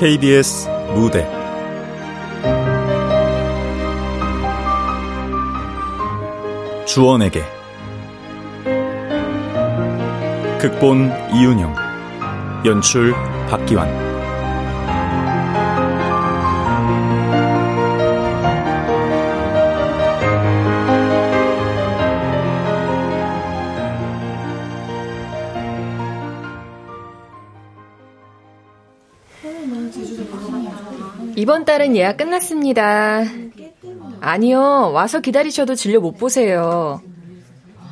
KBS 무대. 주원에게. 극본 이윤영. 연출 박기환 이번 달은 예약 끝났습니다. 아니요, 와서 기다리셔도 진료 못 보세요.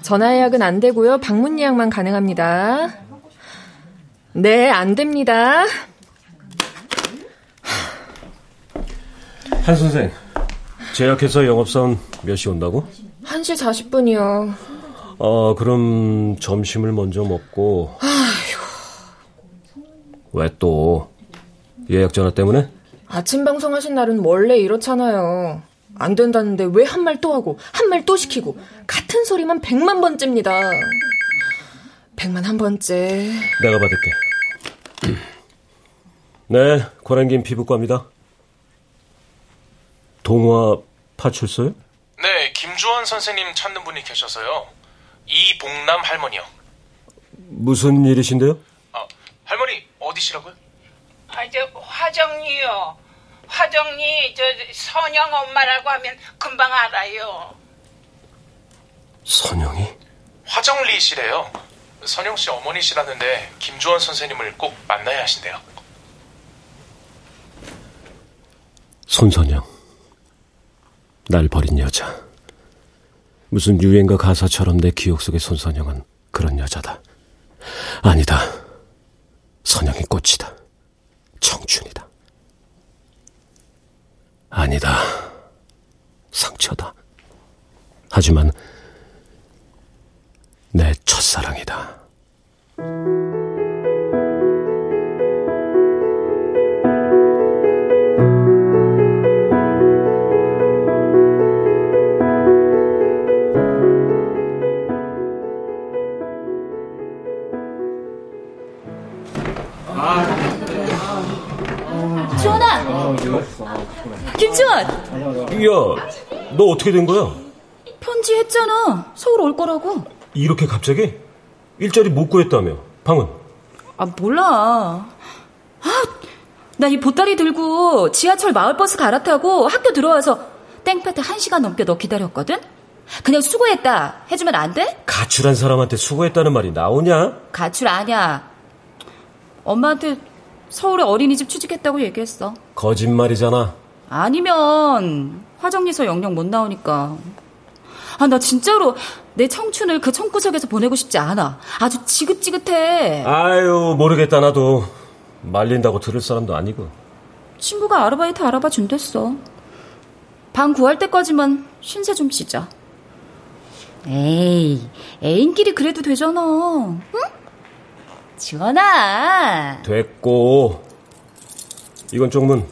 전화 예약은 안 되고요. 방문 예약만 가능합니다. 네, 안 됩니다. 한 선생, 제약회사 영업사원 몇 시 온다고? 1시 40분이요. 어, 그럼 점심을 먼저 먹고. 아휴. 왜 또? 예약 전화 때문에? 아침 방송 하신 날은 원래 이렇잖아요. 안 된다는데 왜 한 말 또 하고 한 말 또 시키고 같은 소리만 백만 번째입니다. 백만 한 번째. 내가 받을게. 네, 고란긴 피부과입니다. 동화 파출소요? 네, 김주원 선생님 찾는 분이 계셔서요. 이봉남 할머니요. 무슨 일이신데요? 아, 할머니 어디시라고요? 아, 저 화정리요. 화정리 저 선영 엄마라고 하면 금방 알아요. 선영이? 화정리시래요. 선영 씨 어머니시라는데 김주원 선생님을 꼭 만나야 하신대요. 손선영. 날 버린 여자. 무슨 유행가 가사처럼 내 기억 속의 손선영은 그런 여자다. 아니다. 선영이 꽃이다. 청춘이다. 아니다. 상처다. 하지만 내 첫사랑이다. 김지원! 야, 너 어떻게 된 거야? 편지 했잖아. 서울 올 거라고. 이렇게 갑자기? 일자리 못 구했다며. 방은? 아, 몰라. 아, 나 이 보따리 들고 지하철 마을버스 갈아타고 학교 들어와서 땡볕에 한 시간 넘게 너 기다렸거든? 그냥 수고했다. 해주면 안 돼? 가출한 사람한테 수고했다는 말이 나오냐? 가출 아냐. 엄마한테 서울에 어린이집 취직했다고 얘기했어. 거짓말이잖아. 아니면 화정리서 영영 못 나오니까. 아, 나 진짜로 내 청춘을 그 청구석에서 보내고 싶지 않아. 아주 지긋지긋해. 아유, 모르겠다, 나도. 말린다고 들을 사람도 아니고. 친구가 아르바이트 알아봐 준댔어. 방 구할 때까지만 신세 좀 쉬자. 에이, 애인끼리 그래도 되잖아. 응? 지원아. 됐고. 이건 쪽문,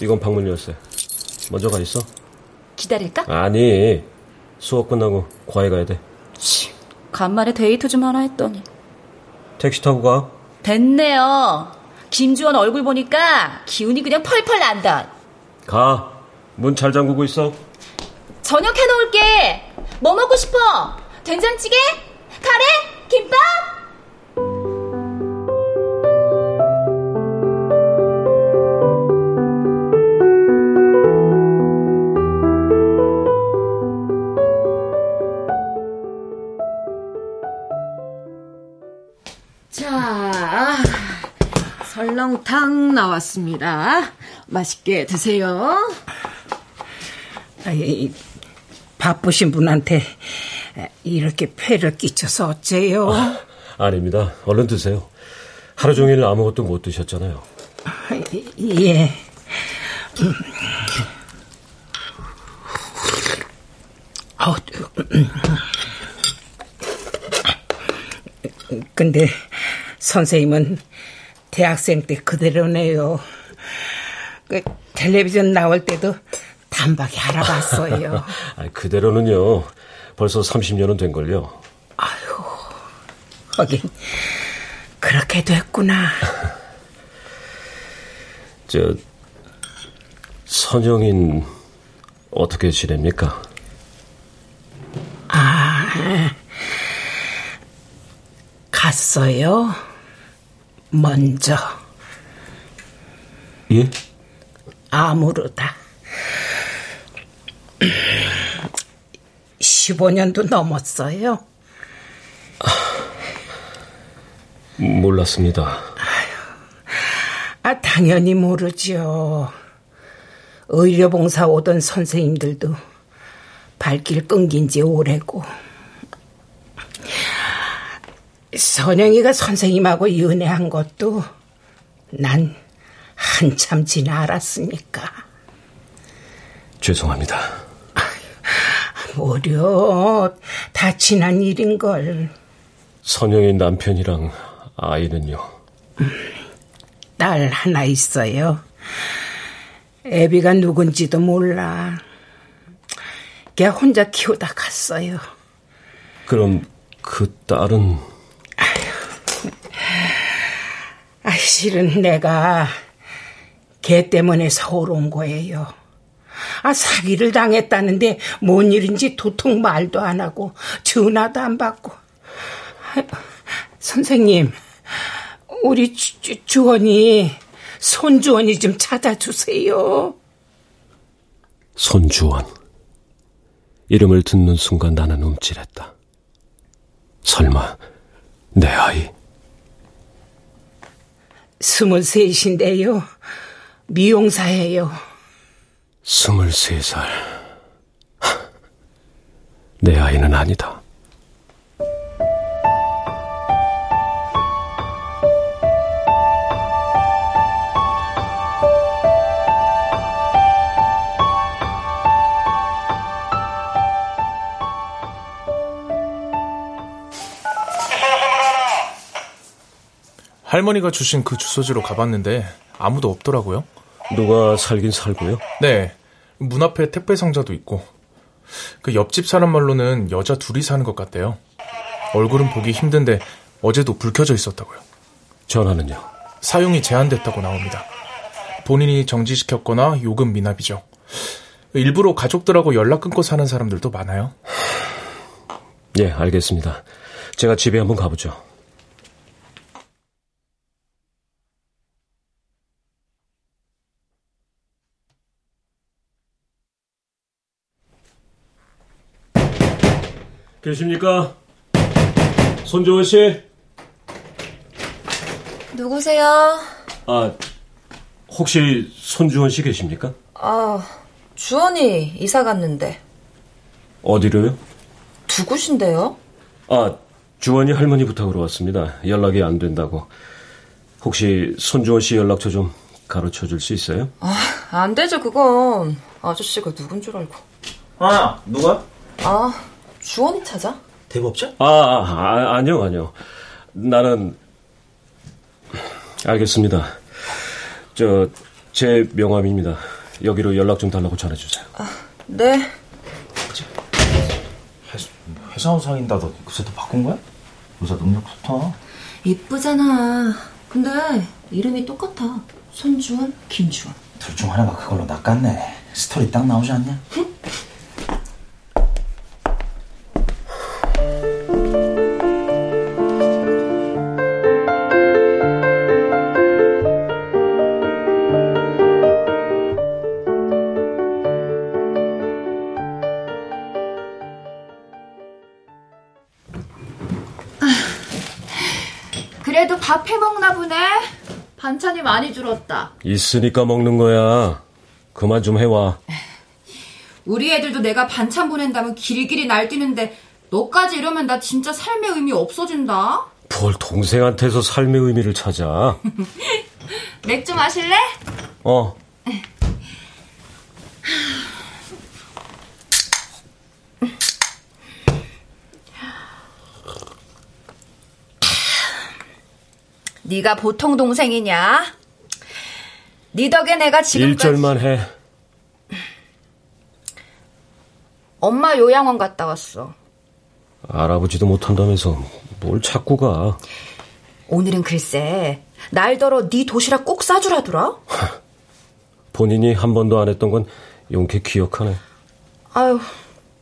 이건 방문 열쇠. 먼저 가 있어. 기다릴까? 아니, 수업 끝나고 과외 가야 돼. 치, 간만에 데이트 좀 하나 했더니. 택시 타고 가. 됐네요. 김주원 얼굴 보니까 기운이 그냥 펄펄 난다. 가. 문 잘 잠그고 있어. 저녁 해놓을게. 뭐 먹고 싶어? 된장찌개? 카레? 김밥? 설렁탕 나왔습니다. 맛있게 드세요. 아이, 바쁘신 분한테 이렇게 폐를 끼쳐서 어째요? 아, 닙니다 얼른 드세요. 하루 종일 아무것도 못 드셨잖아요. 예. 어, 근데 선생님은 대학생 때 그대로네요. 그 텔레비전 나올 때도 단박에 알아봤어요. 아, 그대로는요. 벌써 30년은 된 걸요. 아유, 하긴 그렇게 됐구나. 저, 선영인 어떻게 지냅니까? 아, 갔어요. 먼저. 예? 아무르다. 15년도 넘었어요. 몰랐습니다. 아, 당연히 모르죠. 의료봉사 오던 선생님들도 발길 끊긴 지 오래고. 선영이가 선생님하고 연애한 것도 난 한참 지나 알았으니까. 죄송합니다. 뭐려, 다 지난 일인걸. 선영의 남편이랑 아이는요? 딸 하나 있어요. 애비가 누군지도 몰라. 걔 혼자 키우다 갔어요. 그럼 그 딸은 아, 실은 내가 걔 때문에 서울 온 거예요. 아, 사기를 당했다는데 뭔 일인지 도통 말도 안 하고 전화도 안 받고. 아, 선생님, 우리 주, 주, 주원이 손주원이 좀 찾아주세요. 손주원. 이름을 듣는 순간 나는 움찔했다. 설마 내 아이? 스물셋인데요. 미용사예요. 스물세 살. 내 아이는 아니다. 할머니가 주신 그 주소지로 가봤는데 아무도 없더라고요. 누가 살긴 살고요? 네. 문 앞에 택배 상자도 있고. 그 옆집 사람 말로는 여자 둘이 사는 것 같대요. 얼굴은 보기 힘든데 어제도 불 켜져 있었다고요. 전화는요? 사용이 제한됐다고 나옵니다. 본인이 정지시켰거나 요금 미납이죠. 일부러 가족들하고 연락 끊고 사는 사람들도 많아요. 예, 알겠습니다. 제가 집에 한번 가보죠. 계십니까? 손조원 씨? 누구세요? 아, 혹시 손주원 씨 계십니까? 아, 주원이 이사 갔는데. 어디로요? 두 곳인데요? 아, 주원이 할머니 부탁으로 왔습니다. 연락이 안 된다고. 혹시 손주원 씨 연락처 좀 가르쳐 줄 수 있어요? 아, 안 되죠, 그건. 아저씨가 누군 줄 알고. 아, 누가? 아, 주원이 찾아? 대법자? 아, 아, 아 아니요, 아니요. 나는 알겠습니다. 저 제 명함입니다. 여기로 연락 좀 달라고 전해주세요. 아, 네. 회사 우상인다도 그새도 바꾼 거야? 의사 능력 좋다. 이쁘잖아. 근데 이름이 똑같아. 손주원, 김주원. 둘 중 하나가 그걸로 낚았네. 스토리 딱 나오지 않냐? 그 밥 해먹나 보네. 반찬이 많이 줄었다. 있으니까 먹는 거야. 그만 좀 해와. 우리 애들도 내가 반찬 보낸다면 길길이 날뛰는데 너까지 이러면 나 진짜 삶의 의미 없어진다. 뭘 동생한테서 삶의 의미를 찾아. 맥주 마실래? 어. 네가 보통 동생이냐? 네 덕에 내가 지금까지 일절만 해. 엄마 요양원 갔다 왔어. 알아보지도 못한다면서 뭘 자꾸 가. 오늘은 글쎄 날더러 네 도시락 꼭 싸주라더라. 본인이 한 번도 안 했던 건 용케 기억하네. 아유,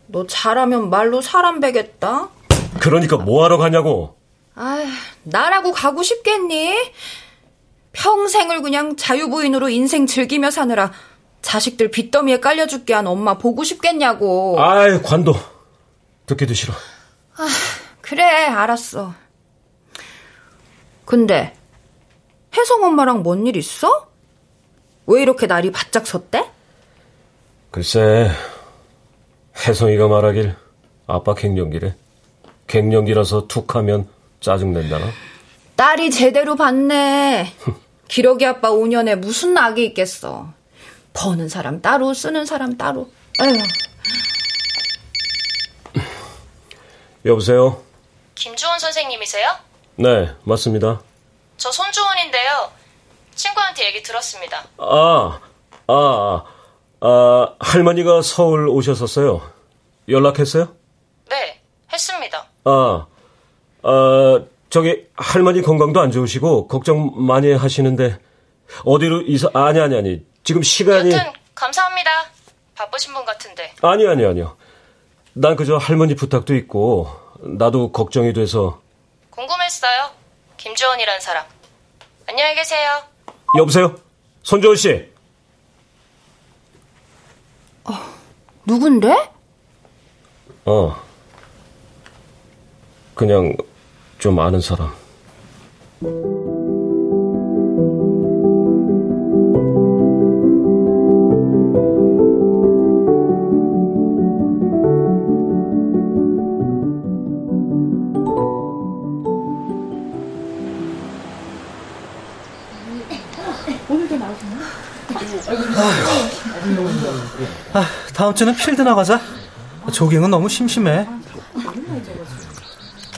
너 잘하면 말로 사람 베겠다. 그러니까 뭐하러 가냐고. 아휴, 나라고 가고 싶겠니? 평생을 그냥 자유부인으로 인생 즐기며 사느라 자식들 빚더미에 깔려 죽게 한 엄마 보고 싶겠냐고. 아이, 관도. 듣기도 싫어. 아, 그래, 알았어. 근데, 혜성 엄마랑 뭔 일 있어? 왜 이렇게 날이 바짝 섰대? 글쎄, 혜성이가 말하길 아빠 갱년기래. 갱년기라서 툭 하면 짜증낸다나? 딸이 제대로 봤네. 기러기 아빠 5년에 무슨 낙이 있겠어. 버는 사람 따로, 쓰는 사람 따로. 에휴. 여보세요? 김주원 선생님이세요? 네, 맞습니다. 저 손주원인데요. 친구한테 얘기 들었습니다. 아, 아, 아, 할머니가 서울 오셨었어요. 연락했어요? 네, 했습니다. 아, 아, 저기, 할머니 건강도 안 좋으시고, 걱정 많이 하시는데, 어디로 이사, 아니, 아니, 아니. 지금 시간이. 여튼, 감사합니다. 바쁘신 분 같은데. 아니, 아니, 아니요. 난 그저 할머니 부탁도 있고, 나도 걱정이 돼서. 궁금했어요. 김주원이란 사람. 안녕히 계세요. 여보세요? 손주원 씨. 어, 누군데? 어. 그냥 좀 아는 사람. 아, 다음 주는 필드 나가자. 조깅은 너무 심심해.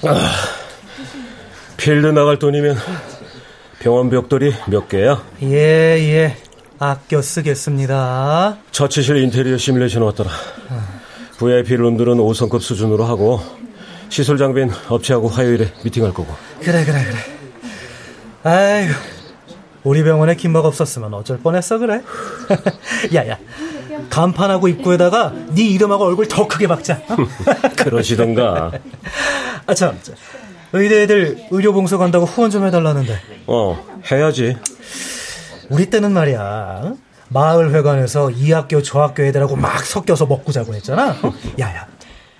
아, 필드 나갈 돈이면 병원 벽돌이 몇 개야? 예, 예. 아껴 쓰겠습니다. 처치실 인테리어 시뮬레이션 왔더라. VIP 룸들은 5성급 수준으로 하고 시설 장비는 업체하고 화요일에 미팅할 거고. 그래, 그래, 그래. 아이고, 우리 병원에 김막 없었으면 어쩔 뻔했어 그래. 야야, 간판하고 입구에다가 네 이름하고 얼굴 더 크게 박자. 그러시던가. 아 참, 의대 애들 의료 봉사 간다고 후원 좀 해달라는데. 어, 해야지. 우리 때는 말이야. 마을 회관에서 이 학교 저 학교 애들하고 막 섞여서 먹고 자고 했잖아. 야야,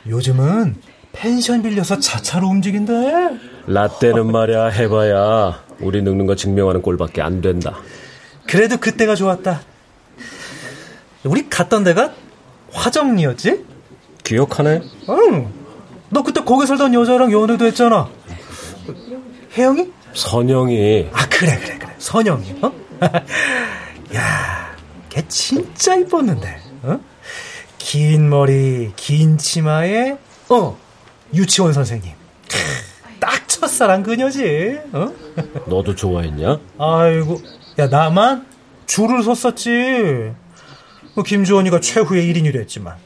요즘은 펜션 빌려서 자차로 움직인대. 라떼는 말이야 해봐야 우리 늙는 거 증명하는 꼴밖에 안 된다. 그래도 그때가 좋았다. 우리 갔던 데가 화정리였지? 기억하네? 응. 너 그때 거기 살던 여자랑 연애도 했잖아. 혜영이? 선영이. 아 그래 그래 그래. 선영이. 어? 야, 걔 진짜 이뻤는데. 어? 긴 머리, 긴 치마에 어 유치원 선생님. 딱 첫사랑 그녀지. 어? 너도 좋아했냐? 아이고, 야 나만 줄을 섰었지. 뭐 김주원이가 최후의 1인이라 했지만.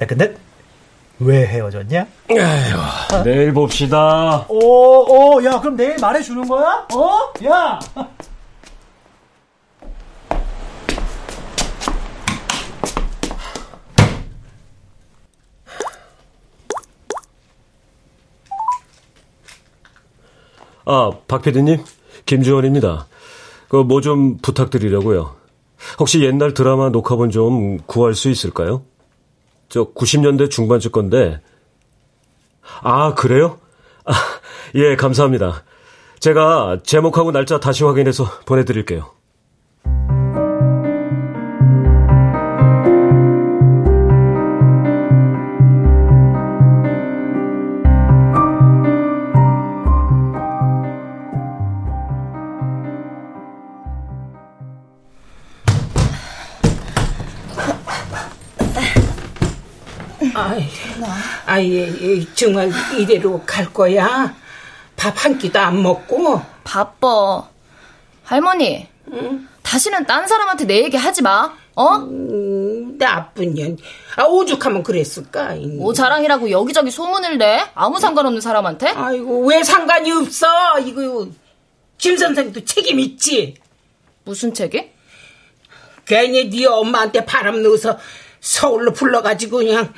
야 근데 왜 헤어졌냐? 에휴, 내일 봅시다. 오, 오, 야 그럼 내일 말해주는 거야? 어? 야. 아, 박 PD님, 김주원입니다. 그 뭐 좀 부탁드리려고요. 혹시 옛날 드라마 녹화본 좀 구할 수 있을까요? 저 90년대 중반쯤 건데. 아, 그래요? 아, 예, 감사합니다. 제가 제목하고 날짜 다시 확인해서 보내드릴게요. 아이, 정말 이대로 갈 거야? 밥 한 끼도 안 먹고? 바빠. 할머니, 응? 다시는 딴 사람한테 내 얘기 하지 마. 어? 음, 나쁜 년. 아, 오죽하면 그랬을까? 뭐 자랑이라고 여기저기 소문을 내? 아무 상관없는 사람한테? 아이고, 왜 상관이 없어? 이거, 김 선생도 책임 있지? 무슨 책임? 괜히 네 엄마한테 바람 넣어서 서울로 불러가지고 그냥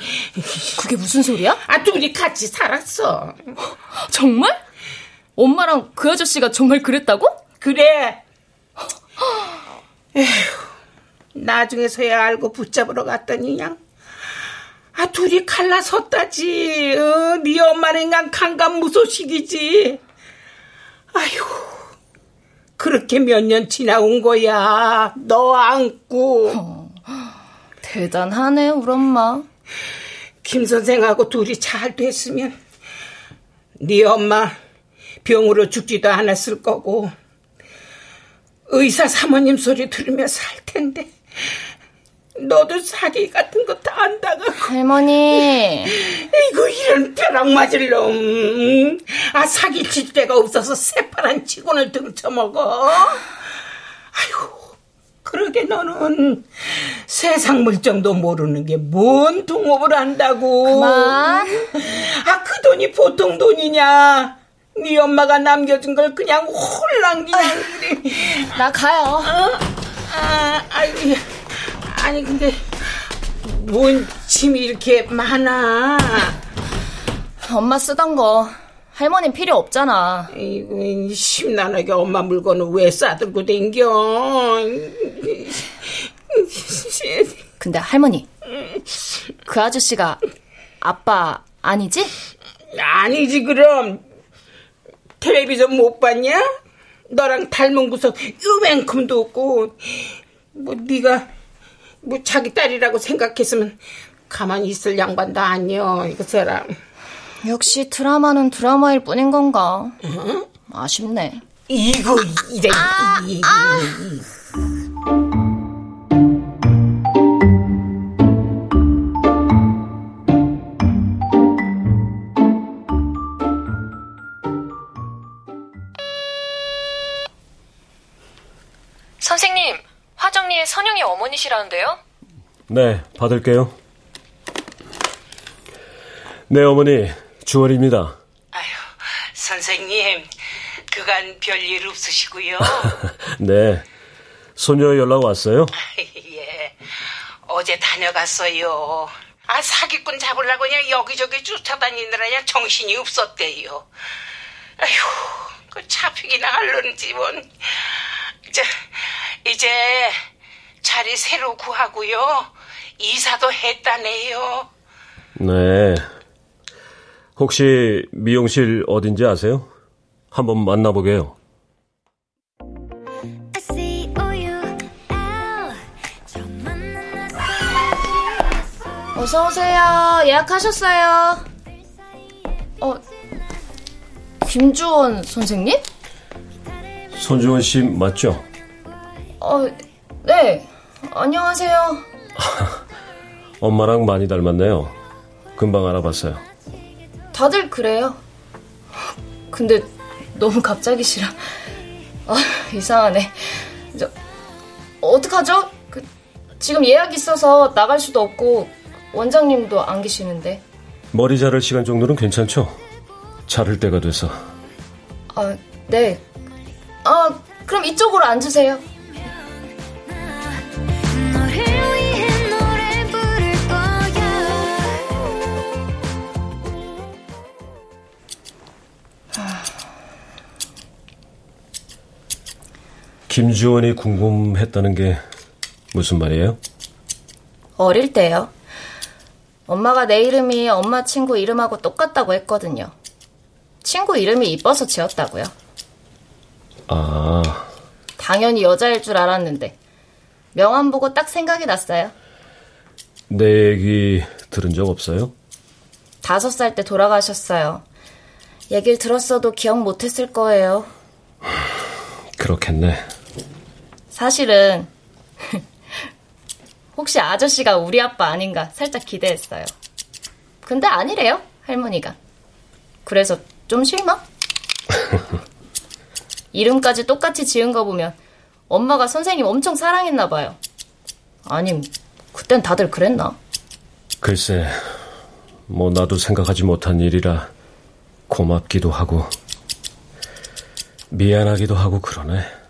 그게 무슨 소리야? 아 둘이 같이 살았어. 정말? 엄마랑 그 아저씨가 정말 그랬다고? 그래. 에휴, 나중에서야 알고 붙잡으러 갔더니 그냥 아 둘이 갈라섰다지. 어, 네 엄마는 그냥 강간 무소식이지. 아휴 그렇게 몇 년 지나온 거야. 너 안고. 어, 대단하네, 우리 엄마. 김 선생하고 둘이 잘 됐으면 네 엄마 병으로 죽지도 않았을 거고 의사 사모님 소리 들으며 살 텐데 너도 사기 같은 거 다 안다가 할머니 이거 이런 벼락 맞을 놈. 아 사기 칠 데가 없어서 새파란 치곤을 등쳐먹어. 아이고 그러게 너는 세상 물정도 모르는 게 뭔 동업을 한다고. 그만. 아 그 돈이 보통 돈이냐. 네 엄마가 남겨준 걸 그냥 홀랑 그냥 아, 나 가요. 어? 아, 아니, 아니 근데 뭔 짐이 이렇게 많아? 엄마 쓰던 거 할머니 필요 없잖아. 이고 심란하게 엄마 물건을 왜 싸들고 댕겨? 근데 할머니, 그 아저씨가 아빠 아니지? 아니지 그럼. 텔레비전 못 봤냐? 너랑 닮은 구석 요만큼도 없고 뭐 네가 뭐 자기 딸이라고 생각했으면 가만히 있을 양반도 아니여 이그 사람. 역시 드라마는 드라마일 뿐인 건가? 어? 아쉽네. 이거 이래. 아, 이, 아. 선생님, 화정리의 선영이 어머니시라는데요? 네, 받을게요. 네, 어머니, 주월입니다. 아유, 선생님, 그간 별일 없으시고요. 네, 소녀 연락 왔어요? 예, 어제 다녀갔어요. 아, 사기꾼 잡으려고 그냥 여기저기 쫓아다니느라 그냥 정신이 없었대요. 아휴, 그 잡히기나 할런지 뭔. 저, 이제 자리 새로 구하고요. 이사도 했다네요. 네. 혹시 미용실 어딘지 아세요? 한번 만나보게요. 어서 오세요. 예약하셨어요. 어, 김주원 선생님? 손주원 씨 맞죠? 어, 네. 안녕하세요. 엄마랑 많이 닮았네요. 금방 알아봤어요. 다들 그래요. 근데 너무 갑자기시라. 아, 이상하네. 저, 어떡하죠? 그, 지금 예약 있어서 나갈 수도 없고, 원장님도 안 계시는데. 머리 자를 시간 정도는 괜찮죠? 자를 때가 돼서. 아, 네. 아, 그럼 이쪽으로 앉으세요. 김주원이 궁금했다는 게 무슨 말이에요? 어릴 때요. 엄마가 내 이름이 엄마 친구 이름하고 똑같다고 했거든요. 친구 이름이 이뻐서 지었다고요. 아. 당연히 여자일 줄 알았는데 명함 보고 딱 생각이 났어요. 내 얘기 들은 적 없어요? 다섯 살 때 돌아가셨어요. 얘길 들었어도 기억 못했을 거예요. 그렇겠네. 사실은 혹시 아저씨가 우리 아빠 아닌가 살짝 기대했어요. 근데 아니래요, 할머니가. 그래서 좀 실망? 이름까지 똑같이 지은 거 보면 엄마가 선생님 엄청 사랑했나 봐요. 아님, 그땐 다들 그랬나? 글쎄, 뭐 나도 생각하지 못한 일이라 고맙기도 하고 미안하기도 하고 그러네.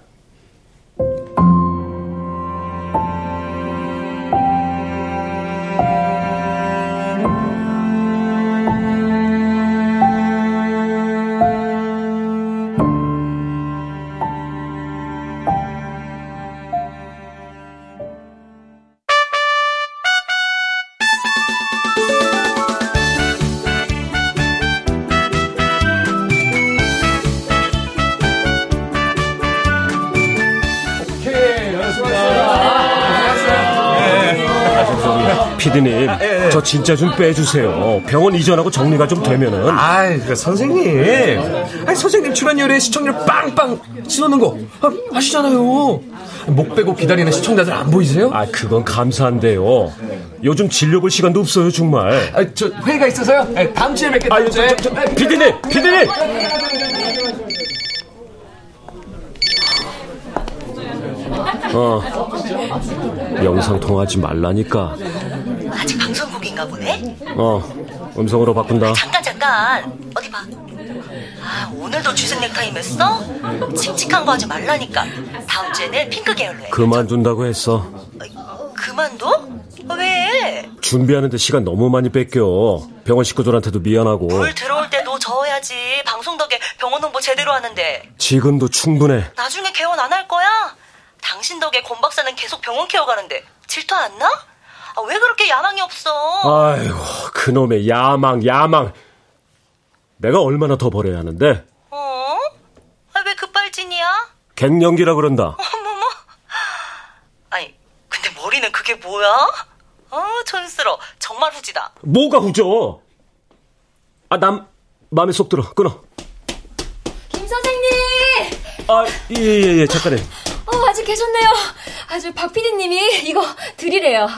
진짜 좀 빼주세요. 병원 이전하고 정리가 좀 되면은. 아이, 그 선생님. 아니, 선생님 출연 요리에 시청률 빵빵 치놓는 거 아, 아시잖아요. 목 빼고 기다리는 시청자들 안 보이세요? 아, 그건 감사한데요. 요즘 진료 볼 시간도 없어요, 정말. 아, 저 회의가 있어서요. 아, 다음 주에 뵙겠다. 아, 저, 저, 저, 피디님, 피디님. 어, 영상 통화하지 말라니까. 아직 방송국인가 보네? 어, 음성으로 바꾼다. 잠깐, 잠깐. 어디 봐. 아, 오늘도 주색 넥타이 맸어? 칙칙한 거 하지 말라니까. 다음 주에는 핑크 계열로 해. 그만둔다고 했어. 그만둬? 왜? 준비하는데 시간 너무 많이 뺏겨. 병원 식구들한테도 미안하고. 물 들어올 때너 저어야지. 방송 덕에 병원 홍보 제대로 하는데. 지금도 충분해. 나중에 개원 안 할 거야? 당신 덕에 권 박사는 계속 병원 케어 가는데 질투 안 나? 아, 왜 그렇게 야망이 없어? 아이고, 그놈의 야망, 야망. 내가 얼마나 더 버려야 하는데? 어? 아, 왜 급발진이야? 갱년기라 그런다. 어머머. 아니, 근데 머리는 그게 뭐야? 어, 촌스러. 정말 후지다. 뭐가 후져? 아, 남, 마음에 쏙 들어. 끊어. 김 선생님! 아, 예, 예, 예, 잠깐에. 어, 아직 계셨네요. 아주 박 PD님이 이거 드리래요.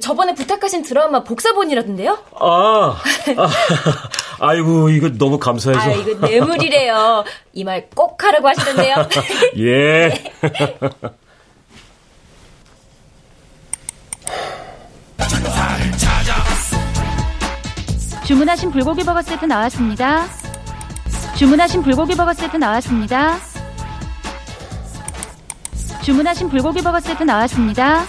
저번에 부탁하신 드라마 복사본이라던데요? 아, 아 아 이고 이거 너무 감사해서. 아, 이거 뇌물이래요. 이 말 꼭 하라고 하시던데요. 예. 주문하신 불고기 버거 세트 나왔습니다. 주문하신 불고기 버거 세트 나왔습니다. 주문하신 불고기 버거 세트 나왔습니다.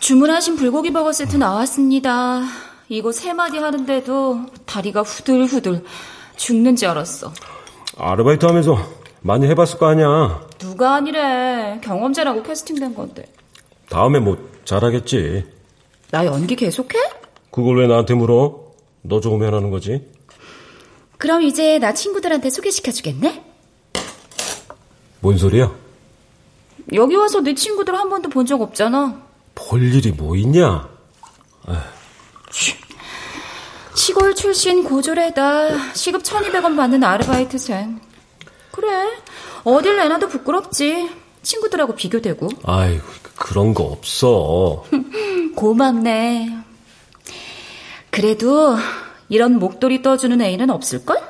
주문하신 불고기 버거 세트 나왔습니다. 이거 세 마디 하는데도 다리가 후들후들 죽는 줄 알았어. 아르바이트 하면서 많이 해봤을 거 아니야. 누가 아니래. 경험자라고 캐스팅된 건데. 다음에 뭐 잘하겠지. 나 연기 계속해? 그걸 왜 나한테 물어? 너 좋으면 하는 거지. 그럼 이제 나 친구들한테 소개시켜주겠네? 뭔 소리야? 여기 와서 내 친구들 한 번도 본 적 없잖아. 볼 일이 뭐 있냐? 시골 출신 고졸에다 시급 1200원 받는 아르바이트생. 그래. 어딜 내놔도 부끄럽지. 친구들하고 비교되고. 아이고, 그런 거 없어. 고맙네. 그래도 이런 목도리 떠주는 애인은 없을걸?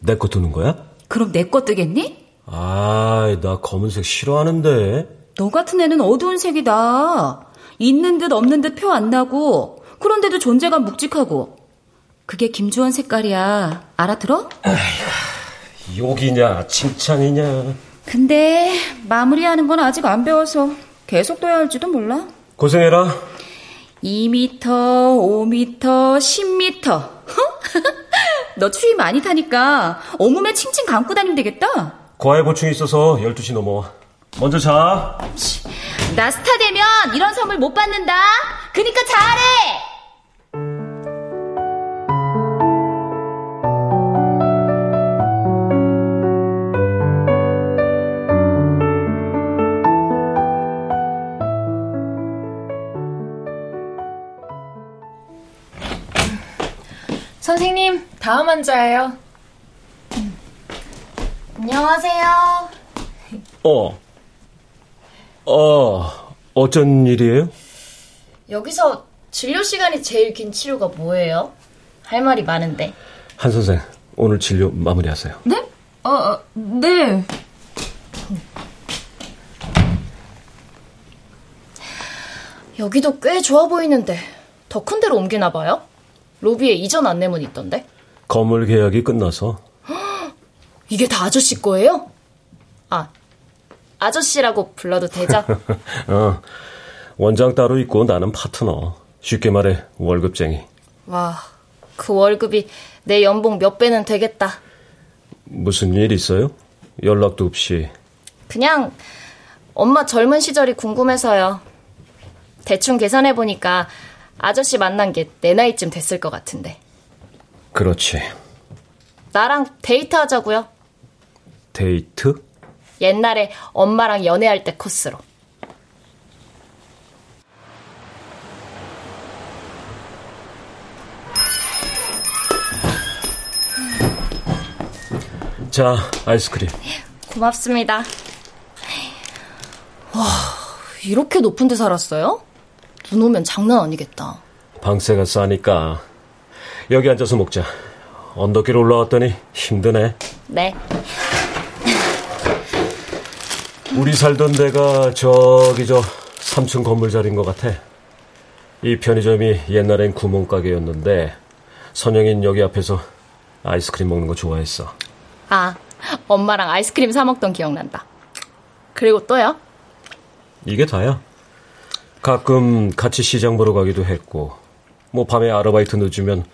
내거 두는 거야? 그럼 내 거 뜨겠니? 아, 나 검은색 싫어하는데. 너 같은 애는 어두운 색이다. 있는 듯 없는 듯 표 안 나고 그런데도 존재감 묵직하고 그게 김주원 색깔이야. 알아들어? 아이고, 욕이냐 칭찬이냐. 근데 마무리하는 건 아직 안 배워서 계속 둬야 할지도 몰라. 고생해라. 2m, 5m, 10m. 너 추위 많이 타니까 어묵에 칭칭 감고 다니면 되겠다. 과외 보충이 있어서 12시 넘어와. 먼저 자. 나 스타 되면 이런 선물 못 받는다. 그니까 잘해. 선생님, 다음 환자예요. 안녕하세요. 어. 어, 어쩐 일이에요? 여기서 진료 시간이 제일 긴 치료가 뭐예요? 할 말이 많은데. 한 선생, 오늘 진료 마무리하세요. 네? 어, 어 네. 여기도 꽤 좋아 보이는데 더 큰 데로 옮기나 봐요? 로비에 이전 안내문 있던데. 건물 계약이 끝나서. 이게 다 아저씨 거예요? 아, 아저씨라고 불러도 되죠? 어, 원장 따로 있고 나는 파트너. 쉽게 말해 월급쟁이. 와, 그 월급이 내 연봉 몇 배는 되겠다. 무슨 일 있어요? 연락도 없이. 그냥 엄마 젊은 시절이 궁금해서요. 대충 계산해 보니까 아저씨 만난 게 내 나이쯤 됐을 것 같은데. 그렇지. 나랑 데이트하자고요. 데이트? 옛날에 엄마랑 연애할 때 코스로. 자, 아이스크림. 고맙습니다. 와, 이렇게 높은 데 살았어요? 눈 오면 장난 아니겠다. 방세가 싸니까 여기 앉아서 먹자. 언덕길 올라왔더니 힘드네. 네. 우리 살던 데가 저기 저 3층 건물 자리인 것 같아. 이 편의점이 옛날엔 구멍가게였는데 선영인 여기 앞에서 아이스크림 먹는 거 좋아했어. 아, 엄마랑 아이스크림 사 먹던 기억난다. 그리고 또요? 이게 다야. 가끔 같이 시장 보러 가기도 했고, 뭐 밤에 아르바이트 늦으면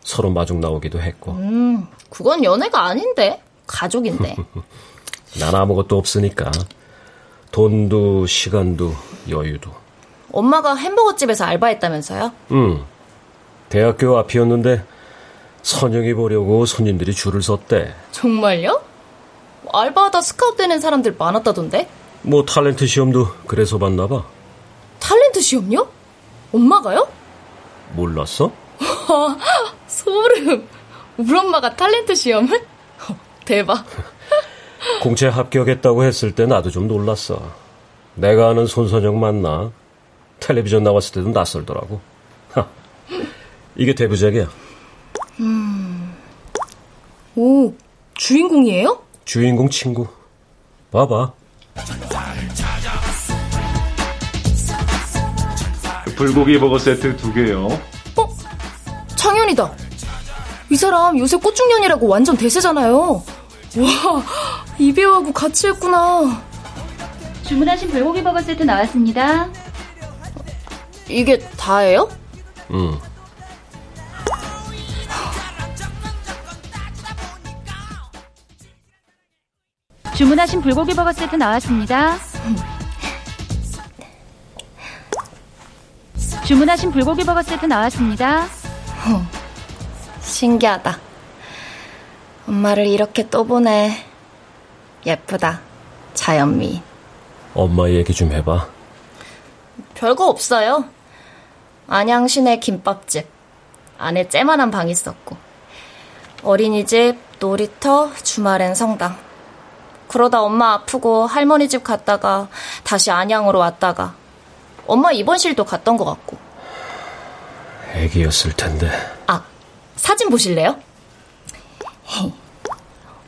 서로 마중 나오기도 했고. 음, 그건 연애가 아닌데. 가족인데. 난 아무것도 없으니까. 돈도, 시간도, 여유도. 엄마가 햄버거 집에서 알바했다면서요? 응. 대학교 앞이었는데 선영이 보려고 손님들이 줄을 섰대. 정말요? 알바하다 스카웃 되는 사람들 많았다던데? 뭐 탤런트 시험도 그래서 봤나 봐. 탤런트 시험요? 엄마가요? 몰랐어? 소름. 우리 엄마가 탤런트 시험을? 대박. 공채 합격했다고 했을 때 나도 좀 놀랐어. 내가 아는 손선영 맞나? 텔레비전 나왔을 때도 낯설더라고. 하, 이게 데뷔작이야. 음. 오, 주인공이에요? 주인공 친구. 봐봐. 불고기 버거 세트 두 개요. 창현이다. 이 사람 요새 꽃중년이라고 완전 대세잖아요. 와, 이 배우하고 같이 했구나. 주문하신 불고기 버거 세트 나왔습니다. 이게 다예요? 응. 주문하신 불고기 버거 세트 나왔습니다. 주문하신 불고기 버거 세트 나왔습니다. 신기하다. 엄마를 이렇게 또 보네. 예쁘다. 자연미. 엄마 얘기 좀 해봐. 별거 없어요. 안양시내 김밥집. 안에 째만한 방 있었고. 어린이집, 놀이터, 주말엔 성당. 그러다 엄마 아프고 할머니 집 갔다가 다시 안양으로 왔다가 엄마 입원실도 갔던 것 같고. 애기였을 텐데. 아, 사진 보실래요?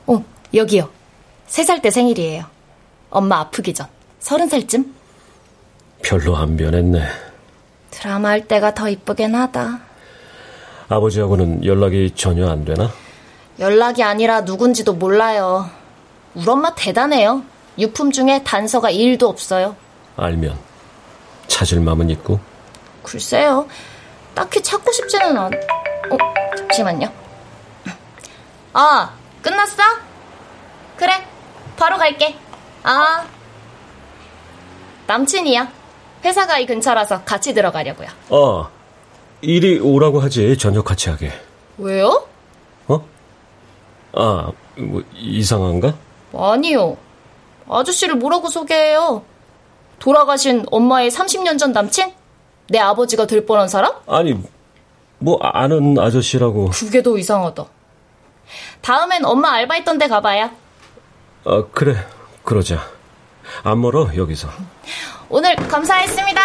어, 여기요. 세 살 때 생일이에요. 엄마 아프기 전. 서른 살쯤? 별로 안 변했네. 드라마 할 때가 더 이쁘긴 하다. 아버지하고는 연락이 전혀 안 되나? 연락이 아니라 누군지도 몰라요. 우리 엄마 대단해요. 유품 중에 단서가 1도 없어요. 알면 찾을 마음은 있고. 글쎄요. 딱히 찾고 싶지는 않... 어, 잠시만요. 아, 끝났어? 그래, 바로 갈게. 아, 남친이야. 회사가 이 근처라서 같이 들어가려고요. 아, 이리 오라고 하지. 저녁 같이 하게. 왜요? 어? 아, 뭐 이상한가? 아니요. 아저씨를 뭐라고 소개해요? 돌아가신 엄마의 30년 전 남친? 내 아버지가 될 뻔한 사람? 아니, 뭐 아는 아저씨라고. 그게 더 이상하다. 다음엔 엄마 알바했던 데 가봐요. 아, 그래. 그러자. 안 멀어, 여기서. 오늘 감사했습니다.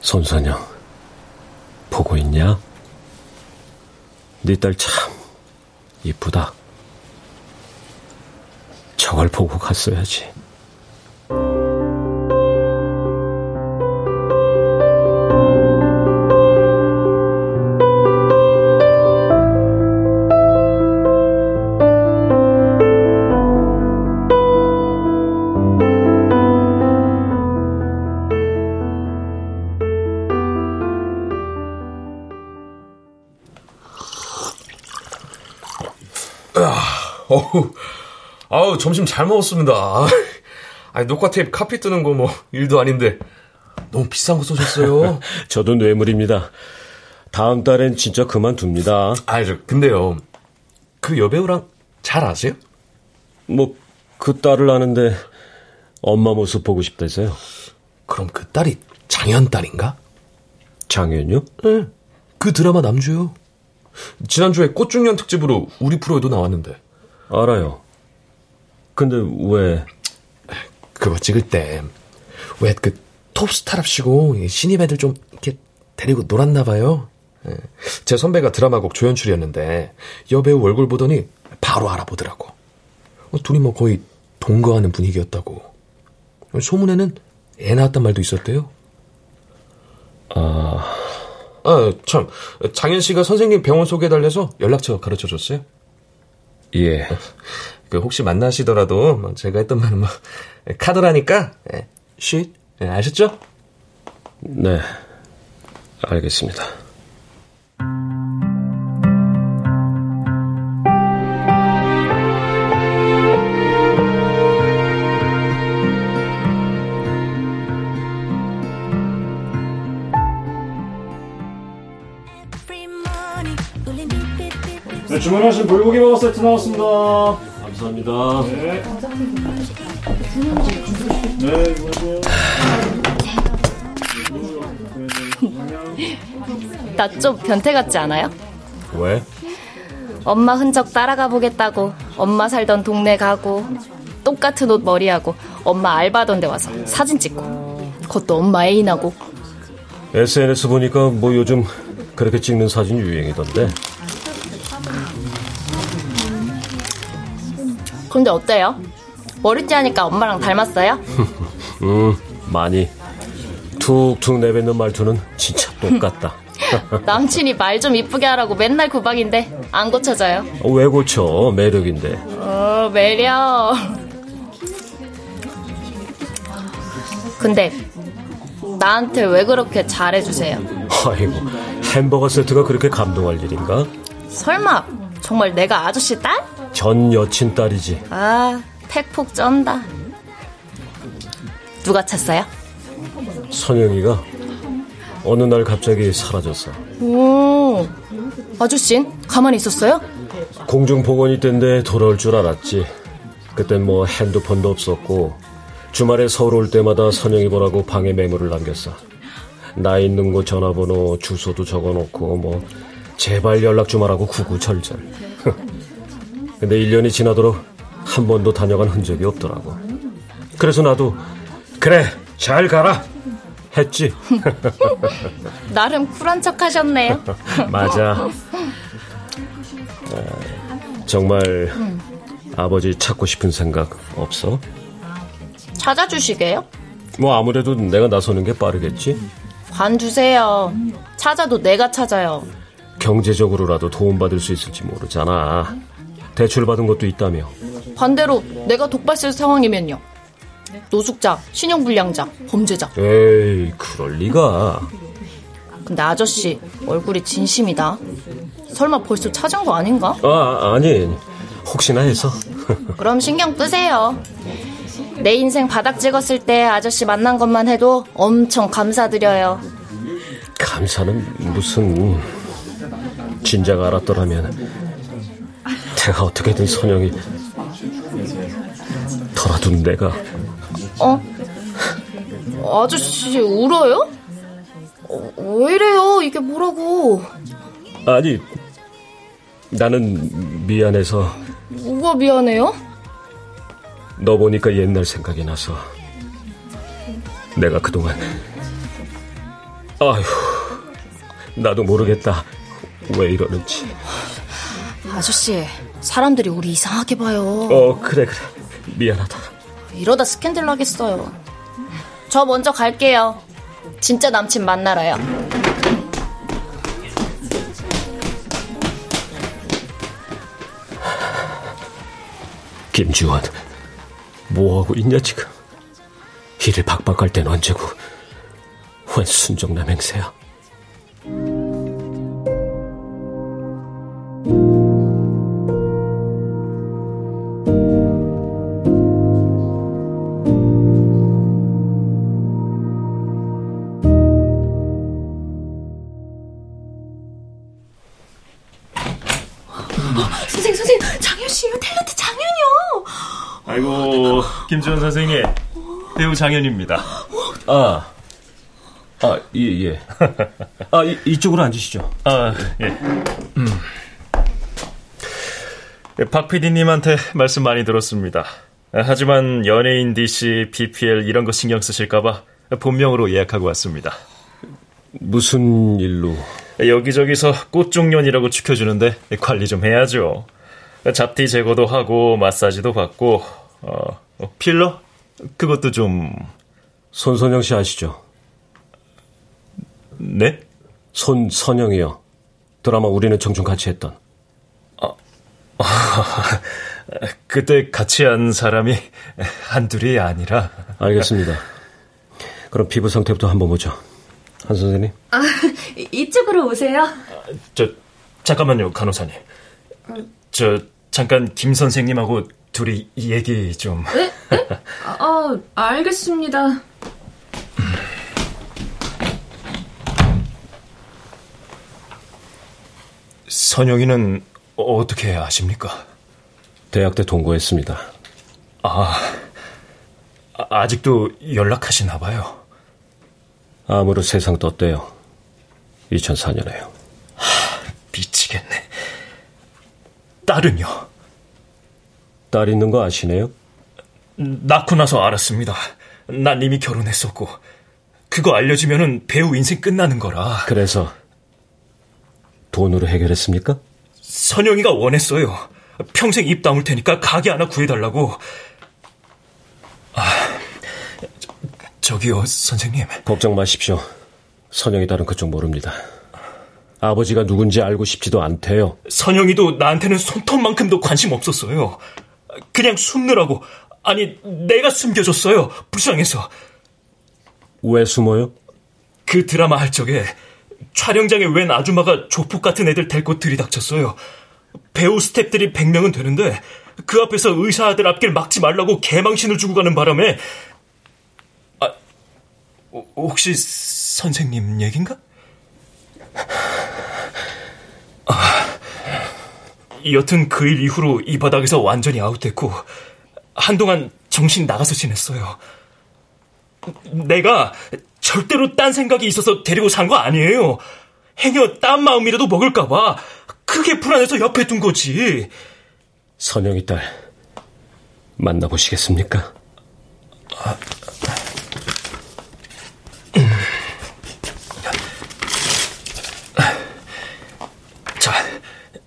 손선영, 보고 있냐? 네 딸 참 이쁘다. 저걸 보고 갔어야지. 아우, 점심 잘 먹었습니다. 아니, 녹화 테이프 카피 뜨는 거 뭐, 일도 아닌데. 너무 비싼 거 쏘셨어요. 저도 뇌물입니다. 다음 달엔 진짜 그만둡니다. 아, 저, 근데요. 그 여배우랑 잘 아세요? 뭐, 그 딸을 아는데, 엄마 모습 보고 싶다서요. 그럼 그 딸이 장현 딸인가? 장현요? 네. 그 드라마 남주요. 지난주에 꽃중년 특집으로 우리 프로에도 나왔는데. 알아요. 근데 왜? 그거 찍을 때, 왜 그 톱스타랍시고 신입 애들 좀 이렇게 데리고 놀았나 봐요. 예. 제 선배가 드라마곡 조연출이었는데 여배우 얼굴 보더니 바로 알아보더라고. 어, 둘이 뭐 거의 동거하는 분위기였다고. 소문에는 애 낳았단 말도 있었대요. 아... 아, 참. 장현 씨가 선생님 병원 소개해달래서 연락처 가르쳐 줬어요? 예. 그 혹시 만나시더라도 뭐 제가 했던 말은 뭐 카드라니까 쉿 예, 아셨죠? 네. 알겠습니다. 네, 주문하신 불고기 버거 세트 나왔습니다. 감사합니다. 네. 네, 이거죠. 나좀 변태 같지 않아요? 왜? 엄마 흔적 따라가 보겠다고 엄마 살던 동네 가고 똑같은 옷 머리하고 엄마 알바던 데 와서 사진 찍고 그것도 엄마 애인하고 SNS 보니까 뭐 요즘 그렇게 찍는 사진 유행이던데. 근데 어때요? 머리띠 하니까 엄마랑 닮았어요? 음, 많이. 툭툭 내뱉는 말투는 진짜 똑같다. 남친이 말 좀 이쁘게 하라고 맨날 구박인데 안 고쳐져요. 왜 고쳐? 매력인데. 어, 매력. 근데 나한테 왜 그렇게 잘해주세요? 아이고, 햄버거 세트가 그렇게 감동할 일인가? 설마 정말 내가 아저씨 딸? 전 여친 딸이지. 아, 팩폭 쩐다. 누가 찼어요? 선영이가 어느 날 갑자기 사라졌어. 오, 아저씨는 가만히 있었어요? 공중보건이 땐데 돌아올 줄 알았지. 그땐 뭐 핸드폰도 없었고 주말에 서울 올 때마다 선영이 보라고 방에 메모를 남겼어. 나 있는 곳 전화번호 주소도 적어놓고 뭐 제발 연락 좀 하라고 구구절절. 근데 1년이 지나도록 한 번도 다녀간 흔적이 없더라고. 그래서 나도 그래 잘 가라 했지. 나름 쿨한 척 하셨네요. 맞아. 아, 정말 음. 아버지 찾고 싶은 생각 없어? 찾아주시게요? 뭐 아무래도 내가 나서는 게 빠르겠지. 관두세요. 찾아도 내가 찾아요. 경제적으로라도 도움받을 수 있을지 모르잖아. 대출 받은 것도 있다며. 반대로 내가 독발 쓸 상황이면요. 노숙자, 신용불량자, 범죄자. 에이, 그럴 리가. 근데 아저씨 얼굴이 진심이다. 설마 벌써 찾은 거 아닌가? 아, 아니. 혹시나 해서. 그럼 신경 끄세요. 내 인생 바닥 찍었을 때 아저씨 만난 것만 해도 엄청 감사드려요. 감사는 무슨 진작 알았더라면 내가 어떻게든 선영이 더라도 내가 어? 아저씨 울어요? 어, 왜 이래요? 이게 뭐라고? 아니 나는 미안해서 뭐가 미안해요? 너 보니까 옛날 생각이 나서 내가 그동안 아휴 나도 모르겠다 왜 이러는지 아저씨 사람들이 우리 이상하게 봐요. 어 그래 그래 미안하다 이러다 스캔들 나겠어요. 저 먼저 갈게요. 진짜 남친 만나러요. 김지원 뭐하고 있냐 지금 일을 박박할 땐 언제고 웬 순정남 행세야 장현입니다. 아, 아, 예, 예. 아, 이, 이쪽으로 앉으시죠. 아, 예. 음. 박 PD님한테 말씀 많이 들었습니다. 하지만 연예인 DC, BPL 이런 거 신경 쓰실까봐 본명으로 예약하고 왔습니다. 무슨 일로? 여기저기서 꽃중년이라고 추켜주는데 관리 좀 해야죠. 잡티 제거도 하고 마사지도 받고 어, 필러 그것도 좀 손선영 씨 아시죠? 네? 손선영이요. 드라마 우리는 청춘 같이 했던. 아, 그때 같이 한 사람이 한둘이 아니라. 알겠습니다. 그럼 피부 상태부터 한번 보죠. 한 선생님. 아, 이쪽으로 오세요. 저 잠깐만요, 간호사님. 저 잠깐 김 선생님하고 둘이 얘기 좀. 네? 네? 아, 알겠습니다. 선영이는 어떻게 아십니까? 대학 때 동거했습니다. 아, 아직도 연락하시나 봐요. 암으로 세상 떴대요. 2004년에요. 하, 미치겠네. 딸은요? 딸 있는 거 아시네요? 낳고 나서 알았습니다. 난 이미 결혼했었고 그거 알려지면은 배우 인생 끝나는 거라. 그래서 돈으로 해결했습니까? 선영이가 원했어요. 평생 입 다물 테니까 가게 하나 구해달라고. 아, 저 기요, 선생님. 걱정 마십시오. 선영이 딸은 그쪽 모릅니다. 아버지가 누군지 알고 싶지도 않대요. 선영이도 나한테는 손톱만큼도 관심 없었어요. 그냥 숨느라고. 아니, 내가 숨겨줬어요. 불쌍해서. 왜 숨어요? 그 드라마 할 적에 촬영장에 웬 아줌마가 조폭 같은 애들 데리고 들이닥쳤어요. 배우 스탭들이 100명은 되는데 그 앞에서 의사 아들 앞길 막지 말라고 개망신을 주고 가는 바람에 아, 혹시 선생님 얘긴가? 아, 여튼 그 일 이후로 이 바닥에서 완전히 아웃됐고 한동안 정신 나가서 지냈어요. 내가 절대로 딴 생각이 있어서 데리고 산 거 아니에요. 행여 딴 마음이라도 먹을까봐 크게 불안해서 옆에 둔 거지. 선영이 딸 만나보시겠습니까? 아, 자,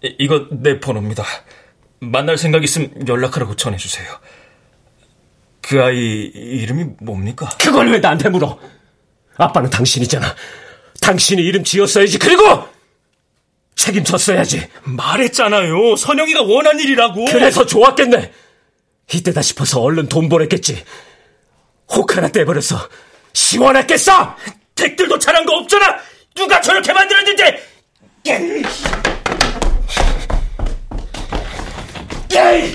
이거 내 번호입니다. 만날 생각 있으면 연락하라고 전해주세요. 그 아이 이름이 뭡니까? 그걸 왜 나한테 물어? 아빠는 당신이잖아. 당신이 이름 지었어야지. 그리고 책임졌어야지. 말했잖아요. 선영이가 원한 일이라고. 그래서 좋았겠네. 이때다 싶어서 얼른 돈 보냈겠지. 혹 하나 떼버려서 시원했겠어. 댓글도 잘한 거 없잖아. 누가 저렇게 만들었는데. 에이.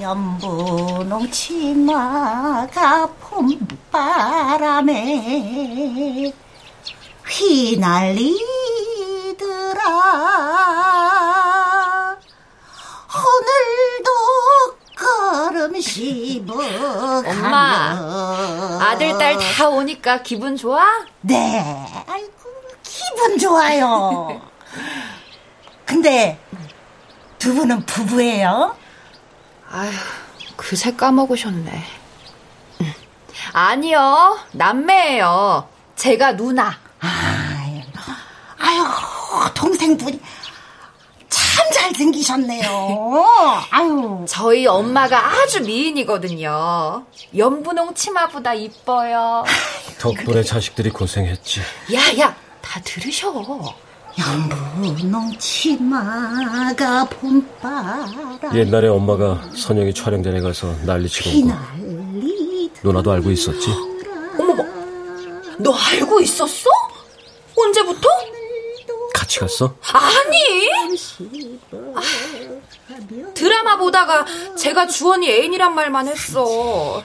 연분홍 치마가 봄바람에 휘날리 더라 오늘도 걸음 씹어 엄마 아들 딸 다 오니까 기분 좋아? 네 아이고 기분 좋아요 근데 두 분은 부부예요? 아휴, 그새 까먹으셨네. 아니요, 남매예요. 제가 누나. 아유, 아유, 동생분이 참 잘생기셨네요. 아유. 저희 엄마가 아주 미인이거든요. 연분홍 치마보다 이뻐요. 덕분에 자식들이 고생했지. 야 야, 다 들으셔. 연분홍 치마가 봄바람 옛날에 엄마가 선영이 촬영전에 가서 난리치고 누나도 알고 있었지? 어머머, 너 알고 있었어? 언제부터? 같이 갔어? 아니! 드라마 보다가 제가 주원이 애인이란 말만 했어.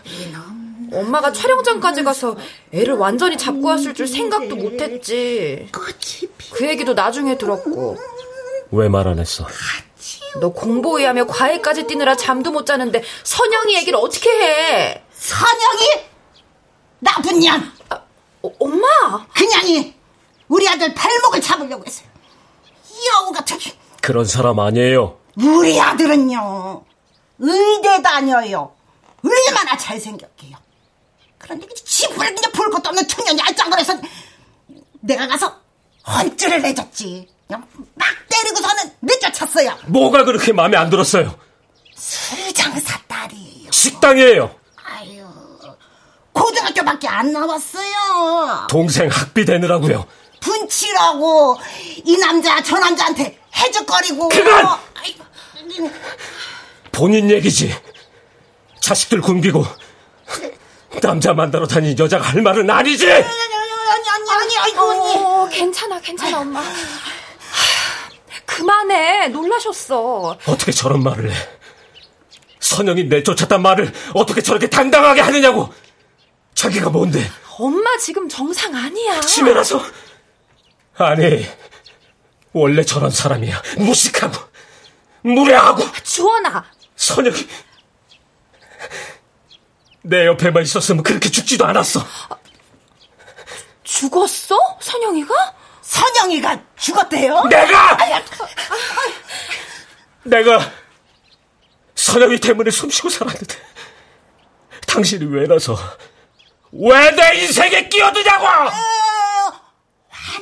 엄마가 촬영장까지 가서 애를 완전히 잡고 왔을 줄 생각도 못했지. 그 얘기도 나중에 들었고. 왜 말 안 했어? 너 공부 의하며 과외까지 뛰느라 잠도 못 자는데 선영이 얘기를 어떻게 해? 선영이 나쁜 년. 아, 어, 엄마. 그냥이 우리 아들 발목을 잡으려고 했어요. 여우 같은. 그런 사람 아니에요. 우리 아들은요 의대 다녀요. 얼마나 잘생겼게요. 그런데 지구를 그냥 볼 것도 없는 청년이 알짱거려서 내가 가서 헌줄을 내줬지. 그냥 막 때리고서는 내쫓았어요. 뭐가 그렇게 마음에 안 들었어요? 술 장사 딸이에요. 식당이에요. 아유, 고등학교밖에 안 나왔어요. 동생 학비 되느라고요. 분치라고 이 남자 저 남자한테 해적거리고. 그건 본인 얘기지. 자식들 굶기고 남자 만나러 다닌 여자가 할 말은 아니지. 아니 아니 아니 아이고 언니. 어, 괜찮아 괜찮아 엄마. 그만해 놀라셨어. 어떻게 저런 말을 해? 선영이 내 쫓았단 말을 어떻게 저렇게 당당하게 하느냐고. 자기가 뭔데? 엄마 지금 정상 아니야. 치매라서? 아니 원래 저런 사람이야. 무식하고 무례하고. 주원아. 선영이 내 옆에만 있었으면 그렇게 죽지도 않았어. 죽었어? 선영이가? 선영이가 죽었대요? 내가! 내가 선영이 때문에 숨쉬고 살았는데 당신이 왜 나서 왜 내 인생에 끼어드냐고!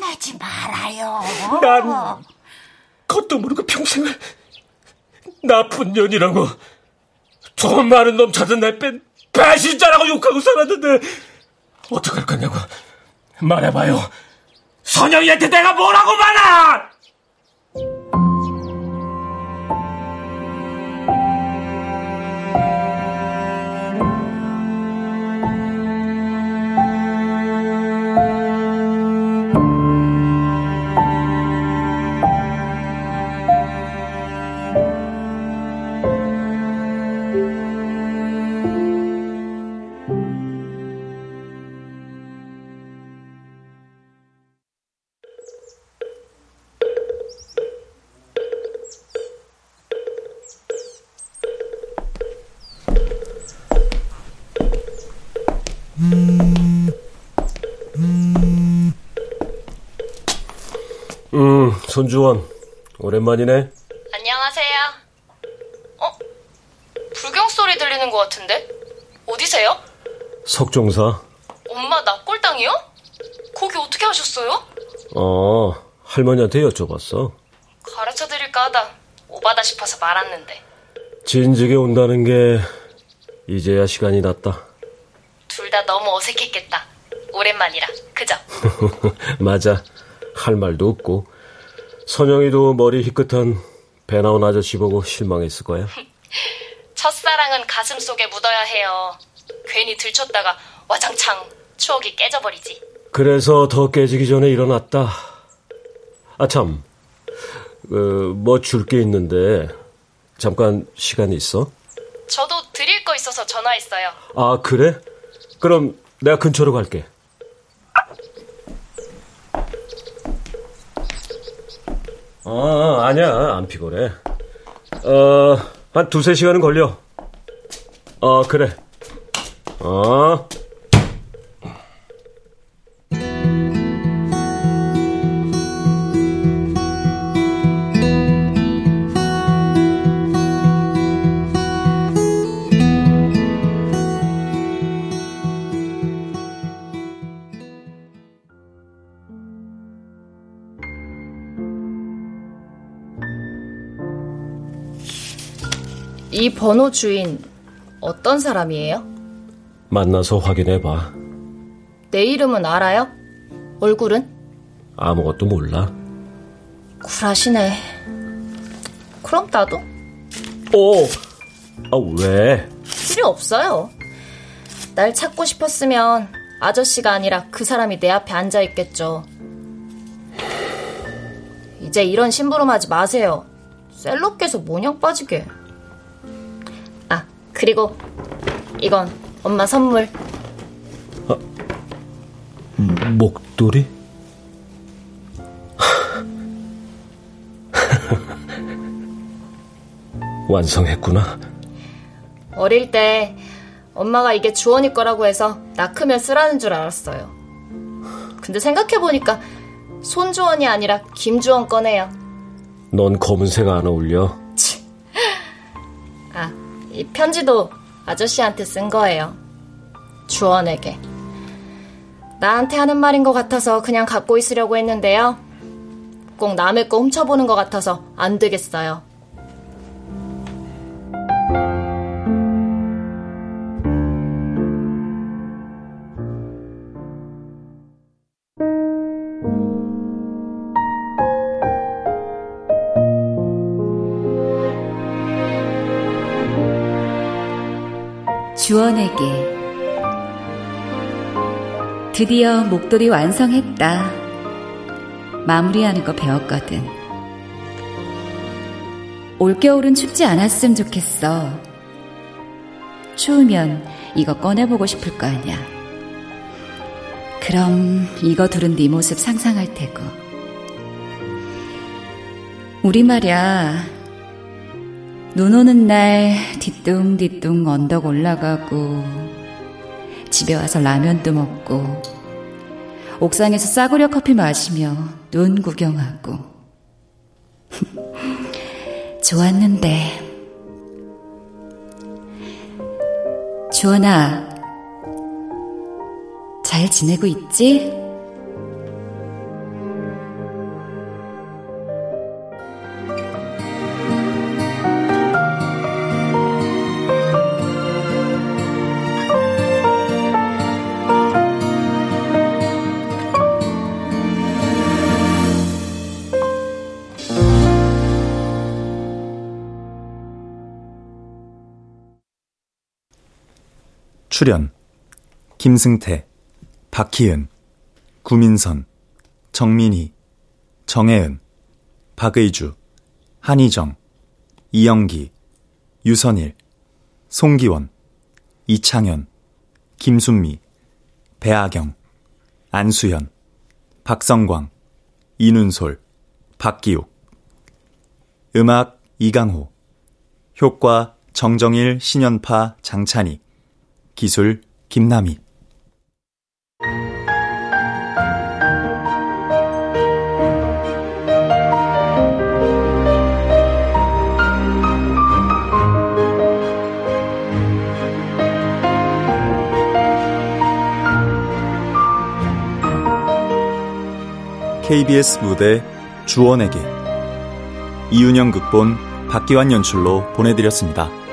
화내지 말아요. 난 그것도 모르고 평생을 나쁜 년이라고 돈 많은 놈 찾은 날 뺀 배신자라고 욕하고 살았는데 어떡할 거냐고 말해봐요. 선영이한테 내가 뭐라고 말아! 손주원. 오랜만이네. 안녕하세요. 어? 불경 소리 들리는 것 같은데? 어디세요? 석종사. 엄마 납골당이요? 거기 어떻게 하셨어요? 어, 할머니한테 여쭤봤어. 가르쳐 드릴까 하다 오바다 싶어서 말았는데 진즉에 온다는 게 이제야 시간이 났다. 둘 다 너무 어색했겠다. 오랜만이라 그죠? 맞아. 할 말도 없고. 선영이도 머리 희끗한 배 나온 아저씨 보고 실망했을 거야. 첫사랑은 가슴 속에 묻어야 해요. 괜히 들쳤다가 와장창 추억이 깨져버리지. 그래서 더 깨지기 전에 일어났다. 아, 참. 그, 뭐줄 게 있는데, 잠깐 시간 있어? 저도 드릴 거 있어서 전화했어요. 아, 그래? 그럼 내가 근처로 갈게. 아, 아니야. 안 피곤해. 어, 한 두세 시간은 걸려. 어, 그래. 어. 이 번호 주인 어떤 사람이에요? 만나서 확인해봐. 내 이름은 알아요? 얼굴은? 아무것도 몰라. 쿨하시네. 그럼 나도? 오! 아, 왜? 필요 없어요. 날 찾고 싶었으면 아저씨가 아니라 그 사람이 내 앞에 앉아 있겠죠. 이제 이런 심부름 하지 마세요. 셀럽 깨서 모냥 빠지게. 아, 그리고 이건 엄마 선물. 아, 목도리? 완성했구나. 어릴 때 엄마가 이게 주원이 거라고 해서 나 크면 쓰라는 줄 알았어요. 근데 생각해보니까 손주원이 아니라 김주원 거네요. 넌 검은색 안 어울려. 아, 이 편지도 아저씨한테 쓴 거예요. 주원에게. 나한테 하는 말인 것 같아서 그냥 갖고 있으려고 했는데요. 꼭 남의 거 훔쳐보는 것 같아서 안 되겠어요. 주원에게 드디어 목도리 완성했다. 마무리하는 거 배웠거든. 올겨울은 춥지 않았으면 좋겠어. 추우면 이거 꺼내보고 싶을 거 아니야. 그럼 이거 두른 네 모습 상상할 테고. 우리 말야, 눈 오는 날 뒤뚱뒤뚱 언덕 올라가고 집에 와서 라면도 먹고 옥상에서 싸구려 커피 마시며 눈 구경하고 좋았는데 주원아 잘 지내고 있지? 출연 김승태, 박희은, 구민선, 정민희, 정혜은, 박의주, 한희정, 이영기, 유선일, 송기원, 이창현, 김순미, 배아경, 안수현, 박성광, 이눈솔, 박기욱. 음악 이강호. 효과 정정일, 신연파, 장찬희 기술 김남희 KBS 무대 주원에게 이윤영 극본 박기환 연출로 보내드렸습니다.